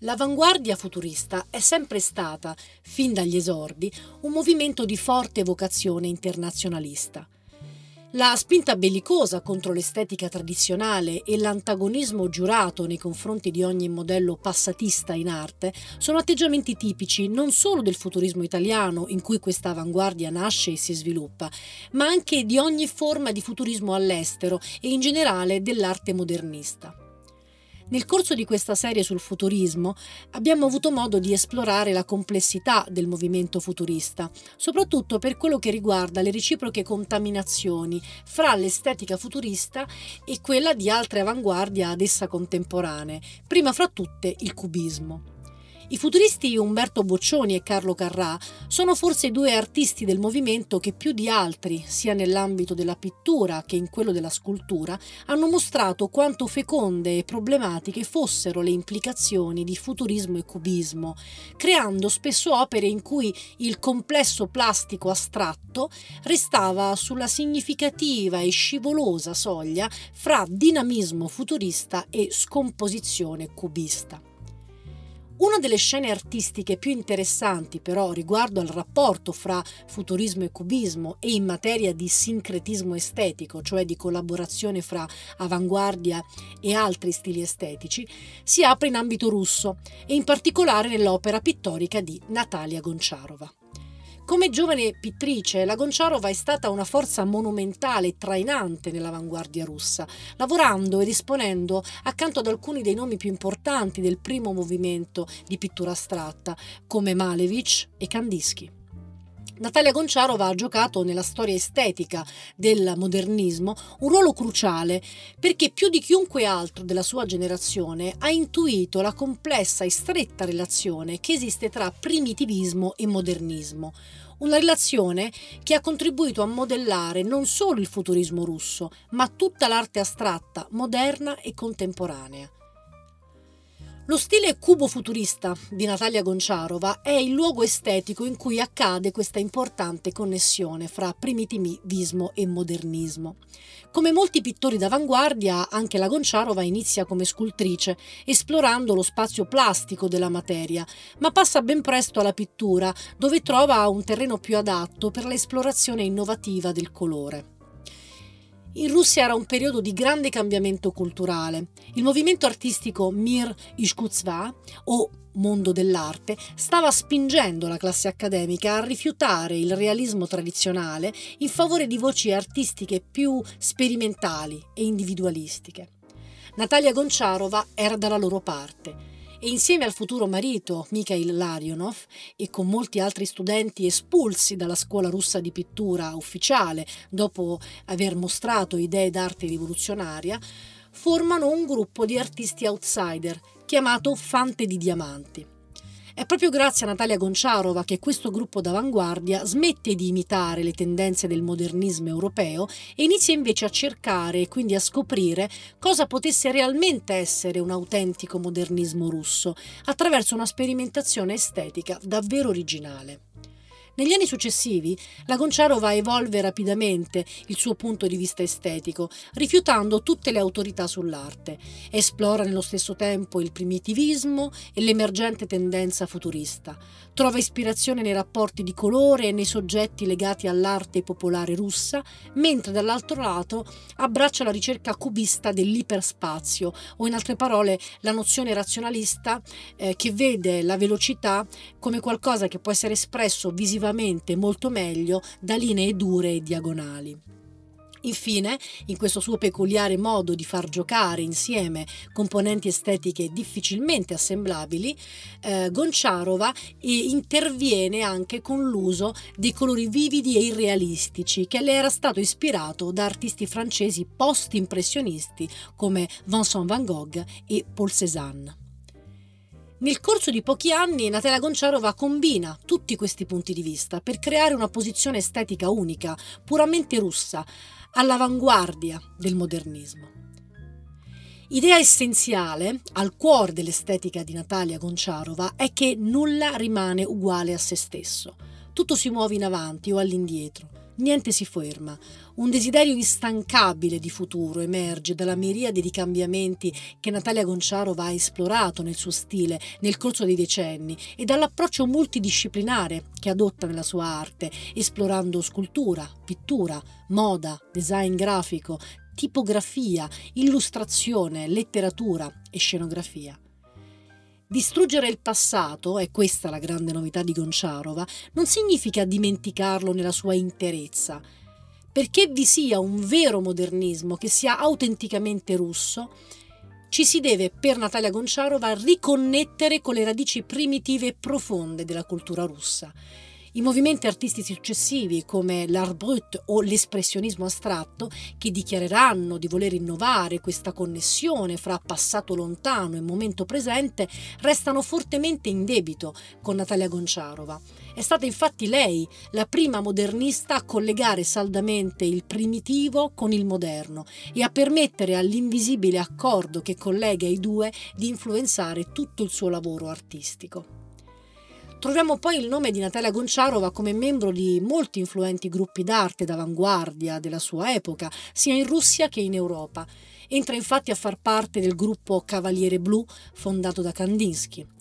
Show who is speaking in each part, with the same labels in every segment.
Speaker 1: L'avanguardia futurista è sempre stata, fin dagli esordi, un movimento di forte vocazione internazionalista. La spinta bellicosa contro l'estetica tradizionale e l'antagonismo giurato nei confronti di ogni modello passatista in arte sono atteggiamenti tipici non solo del futurismo italiano in cui questa avanguardia nasce e si sviluppa, ma anche di ogni forma di futurismo all'estero e in generale dell'arte modernista. Nel corso di questa serie sul futurismo abbiamo avuto modo di esplorare la complessità del movimento futurista, soprattutto per quello che riguarda le reciproche contaminazioni fra l'estetica futurista e quella di altre avanguardie ad essa contemporanee, prima fra tutte il cubismo. I futuristi Umberto Boccioni e Carlo Carrà sono forse due artisti del movimento che più di altri, sia nell'ambito della pittura che in quello della scultura, hanno mostrato quanto feconde e problematiche fossero le implicazioni di futurismo e cubismo, creando spesso opere in cui il complesso plastico astratto restava sulla significativa e scivolosa soglia fra dinamismo futurista e scomposizione cubista. Una delle scene artistiche più interessanti però riguardo al rapporto fra futurismo e cubismo e in materia di sincretismo estetico, cioè di collaborazione fra avanguardia e altri stili estetici, si apre in ambito russo e in particolare nell'opera pittorica di Natalia Gonciarova. Come giovane pittrice, la Gonciarova è stata una forza monumentale e trainante nell'avanguardia russa, lavorando ed esponendo accanto ad alcuni dei nomi più importanti del primo movimento di pittura astratta, come Malevich e Kandinsky. Natalia Gonciarova ha giocato nella storia estetica del modernismo un ruolo cruciale perché più di chiunque altro della sua generazione ha intuito la complessa e stretta relazione che esiste tra primitivismo e modernismo. Una relazione che ha contribuito a modellare non solo il futurismo russo, ma tutta l'arte astratta, moderna e contemporanea. Lo stile cubo-futurista di Natalia Gonciarova è il luogo estetico in cui accade questa importante connessione fra primitivismo e modernismo. Come molti pittori d'avanguardia, anche la Gonciarova inizia come scultrice, esplorando lo spazio plastico della materia, ma passa ben presto alla pittura, dove trova un terreno più adatto per l'esplorazione innovativa del colore. In Russia era un periodo di grande cambiamento culturale. Il movimento artistico Mir Ishkutsva o mondo dell'arte stava spingendo la classe accademica a rifiutare il realismo tradizionale in favore di voci artistiche più sperimentali e individualistiche. Natalia Gonciarova era dalla loro parte e insieme al futuro marito Mikhail Larionov e con molti altri studenti espulsi dalla scuola russa di pittura ufficiale dopo aver mostrato idee d'arte rivoluzionaria, formano un gruppo di artisti outsider chiamato Fante di Diamanti. È proprio grazie a Natalia Gonciarova che questo gruppo d'avanguardia smette di imitare le tendenze del modernismo europeo e inizia invece a cercare e quindi a scoprire cosa potesse realmente essere un autentico modernismo russo, attraverso una sperimentazione estetica davvero originale. Negli anni successivi la Gonciarova evolve rapidamente il suo punto di vista estetico, rifiutando tutte le autorità sull'arte. Esplora nello stesso tempo il primitivismo e l'emergente tendenza futurista. Trova ispirazione nei rapporti di colore e nei soggetti legati all'arte popolare russa, mentre dall'altro lato abbraccia la ricerca cubista dell'iperspazio, o in altre parole la nozione razionalista eh, che vede la velocità come qualcosa che può essere espresso visivamente molto meglio da linee dure e diagonali. Infine, in questo suo peculiare modo di far giocare insieme componenti estetiche difficilmente assemblabili, eh, Gonciarova interviene anche con l'uso di colori vividi e irrealistici che le era stato ispirato da artisti francesi post-impressionisti come Vincent van Gogh e Paul Cézanne. Nel corso di pochi anni Natalia Gonciarova combina tutti questi punti di vista per creare una posizione estetica unica, puramente russa, all'avanguardia del modernismo. Idea essenziale al cuore dell'estetica di Natalia Gonciarova è che nulla rimane uguale a se stesso. Tutto si muove in avanti o all'indietro niente si ferma. Un desiderio instancabile di futuro emerge dalla miriade di cambiamenti che Natalia Gonciarova ha esplorato nel suo stile nel corso dei decenni e dall'approccio multidisciplinare che adotta nella sua arte, esplorando scultura, pittura, moda, design grafico, tipografia, illustrazione, letteratura e scenografia. Distruggere il passato, e questa la grande novità di Gonciarova, non significa dimenticarlo nella sua interezza. Perché vi sia un vero modernismo che sia autenticamente russo, ci si deve per Natalia Gonciarova riconnettere con le radici primitive e profonde della cultura russa i movimenti artistici successivi come l'art brut o l'espressionismo astratto, che dichiareranno di voler innovare questa connessione fra passato lontano e momento presente, restano fortemente in debito con Natalia Gonciarova. È stata infatti lei la prima modernista a collegare saldamente il primitivo con il moderno e a permettere all'invisibile accordo che collega i due di influenzare tutto il suo lavoro artistico. Troviamo poi il nome di Natalia Gonciarova come membro di molti influenti gruppi d'arte d'avanguardia della sua epoca, sia in Russia che in Europa. Entra infatti a far parte del gruppo Cavaliere Blu fondato da Kandinsky.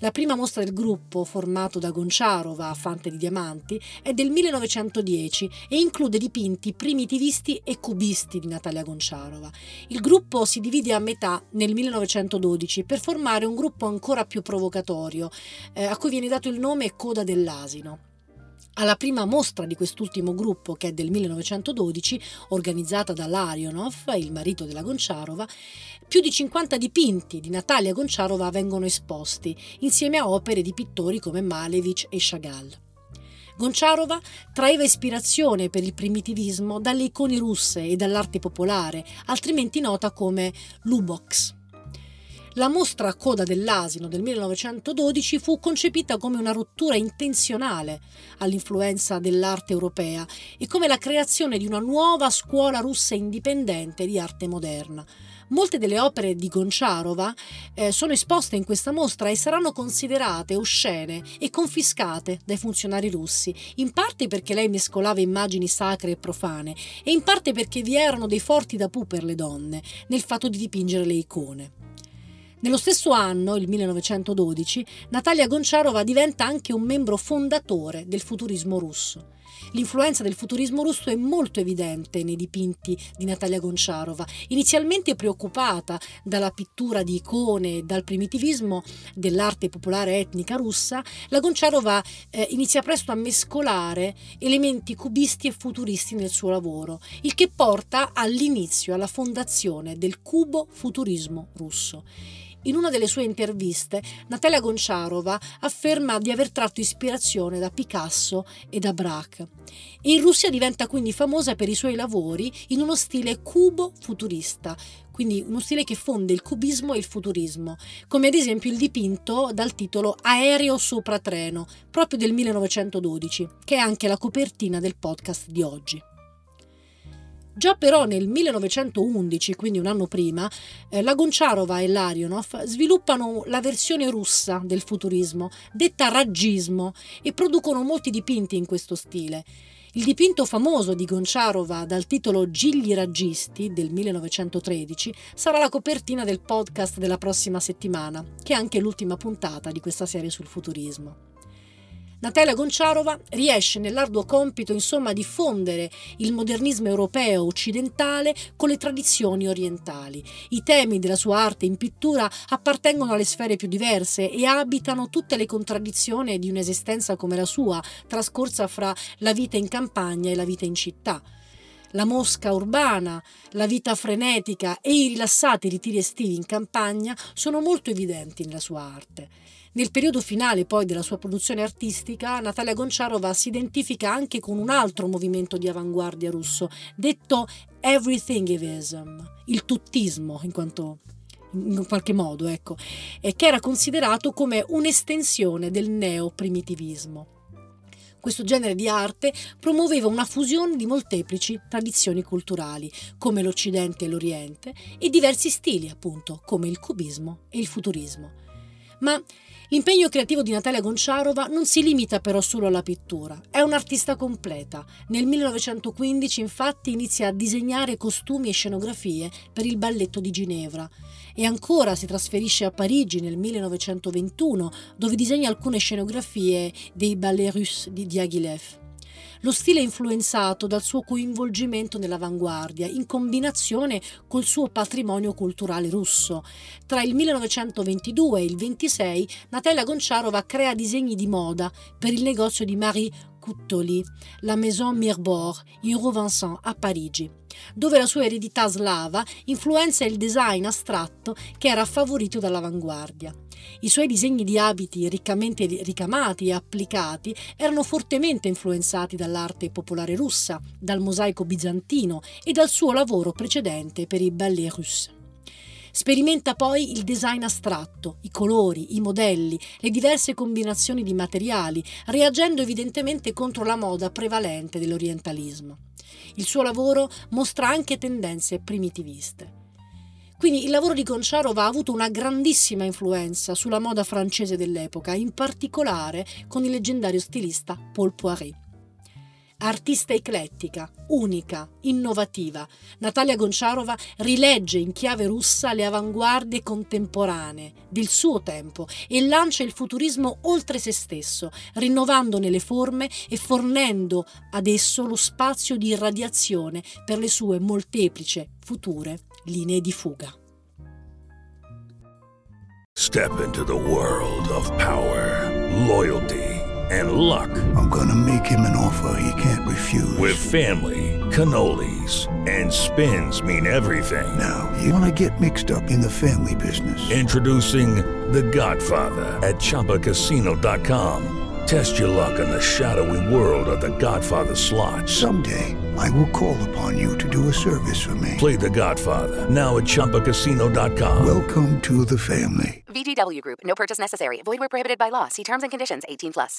Speaker 1: La prima mostra del gruppo, formato da Gonciarova, Fante di Diamanti, è del 1910 e include dipinti primitivisti e cubisti di Natalia Gonciarova. Il gruppo si divide a metà nel 1912 per formare un gruppo ancora più provocatorio, eh, a cui viene dato il nome Coda dell'Asino. Alla prima mostra di quest'ultimo gruppo, che è del 1912, organizzata da Larionov, il marito della Gonciarova, più di 50 dipinti di Natalia Gonciarova vengono esposti, insieme a opere di pittori come Malevich e Chagall. Gonciarova traeva ispirazione per il primitivismo dalle icone russe e dall'arte popolare, altrimenti nota come Lubox. La mostra Coda dell'asino del 1912 fu concepita come una rottura intenzionale all'influenza dell'arte europea e come la creazione di una nuova scuola russa indipendente di arte moderna. Molte delle opere di Gonciarova eh, sono esposte in questa mostra e saranno considerate oscene e confiscate dai funzionari russi, in parte perché lei mescolava immagini sacre e profane e in parte perché vi erano dei forti pu per le donne nel fatto di dipingere le icone. Nello stesso anno, il 1912, Natalia Gonciarova diventa anche un membro fondatore del futurismo russo. L'influenza del futurismo russo è molto evidente nei dipinti di Natalia Gonciarova. Inizialmente preoccupata dalla pittura di icone e dal primitivismo dell'arte popolare etnica russa, la Gonciarova eh, inizia presto a mescolare elementi cubisti e futuristi nel suo lavoro, il che porta all'inizio, alla fondazione del cubo futurismo russo. In una delle sue interviste, Natalia Gonciarova afferma di aver tratto ispirazione da Picasso e da Braque. In Russia diventa quindi famosa per i suoi lavori in uno stile cubo-futurista, quindi uno stile che fonde il cubismo e il futurismo, come ad esempio il dipinto dal titolo Aereo sopra treno, proprio del 1912, che è anche la copertina del podcast di oggi. Già però nel 1911, quindi un anno prima, eh, la Gonciarova e Larionov sviluppano la versione russa del futurismo, detta raggismo, e producono molti dipinti in questo stile. Il dipinto famoso di Gonciarova dal titolo Gigli raggisti del 1913 sarà la copertina del podcast della prossima settimana, che è anche l'ultima puntata di questa serie sul futurismo. Natalia Gonciarova riesce nell'arduo compito insomma di fondere il modernismo europeo occidentale con le tradizioni orientali. I temi della sua arte in pittura appartengono alle sfere più diverse e abitano tutte le contraddizioni di un'esistenza come la sua, trascorsa fra la vita in campagna e la vita in città. La mosca urbana, la vita frenetica e i rilassati ritiri estivi in campagna sono molto evidenti nella sua arte. Nel periodo finale poi della sua produzione artistica, Natalia Gonciarova si identifica anche con un altro movimento di avanguardia russo, detto everythingivism, il tuttismo in quanto in qualche modo, ecco, e che era considerato come un'estensione del neoprimitivismo. Questo genere di arte promuoveva una fusione di molteplici tradizioni culturali, come l'Occidente e l'Oriente, e diversi stili, appunto, come il cubismo e il futurismo. Ma L'impegno creativo di Natalia Gonciarova non si limita però solo alla pittura, è un'artista completa. Nel 1915 infatti inizia a disegnare costumi e scenografie per il balletto di Ginevra e ancora si trasferisce a Parigi nel 1921 dove disegna alcune scenografie dei ballets russes di Diaghilev. Lo stile è influenzato dal suo coinvolgimento nell'avanguardia, in combinazione col suo patrimonio culturale russo. Tra il 1922 e il 26 Natalia Gonciarova crea disegni di moda per il negozio di Marie Cuttoli, la Maison Mirbord, in Rue Vincent a Parigi, dove la sua eredità slava influenza il design astratto che era favorito dall'avanguardia. I suoi disegni di abiti riccamente ricamati e applicati erano fortemente influenzati dall'arte popolare russa, dal mosaico bizantino e dal suo lavoro precedente per i ballet russes. Sperimenta poi il design astratto, i colori, i modelli, le diverse combinazioni di materiali, reagendo evidentemente contro la moda prevalente dell'orientalismo. Il suo lavoro mostra anche tendenze primitiviste. Quindi il lavoro di Gonciarova ha avuto una grandissima influenza sulla moda francese dell'epoca, in particolare con il leggendario stilista Paul Poiret. Artista eclettica, unica, innovativa, Natalia Gonciarova rilegge in chiave russa le avanguardie contemporanee del suo tempo e lancia il futurismo oltre se stesso, rinnovandone le forme e fornendo ad esso lo spazio di irradiazione per le sue molteplici future linee di fuga.
Speaker 2: Step into the world of power, loyalty and luck.
Speaker 3: I'm gonna make him an offer he can't refuse.
Speaker 2: With family, cannolis and spins mean everything.
Speaker 3: Now, you wanna get mixed up in the family business.
Speaker 2: Introducing The Godfather at ChumbaCasino.com. Test your luck in the shadowy world of The Godfather slot.
Speaker 3: Someday, I will call upon you to do a service for me.
Speaker 2: Play The Godfather now at ChumbaCasino.com.
Speaker 3: Welcome to the family.
Speaker 4: VGW Group. No purchase necessary. Void where prohibited by law. See terms and conditions. 18 plus.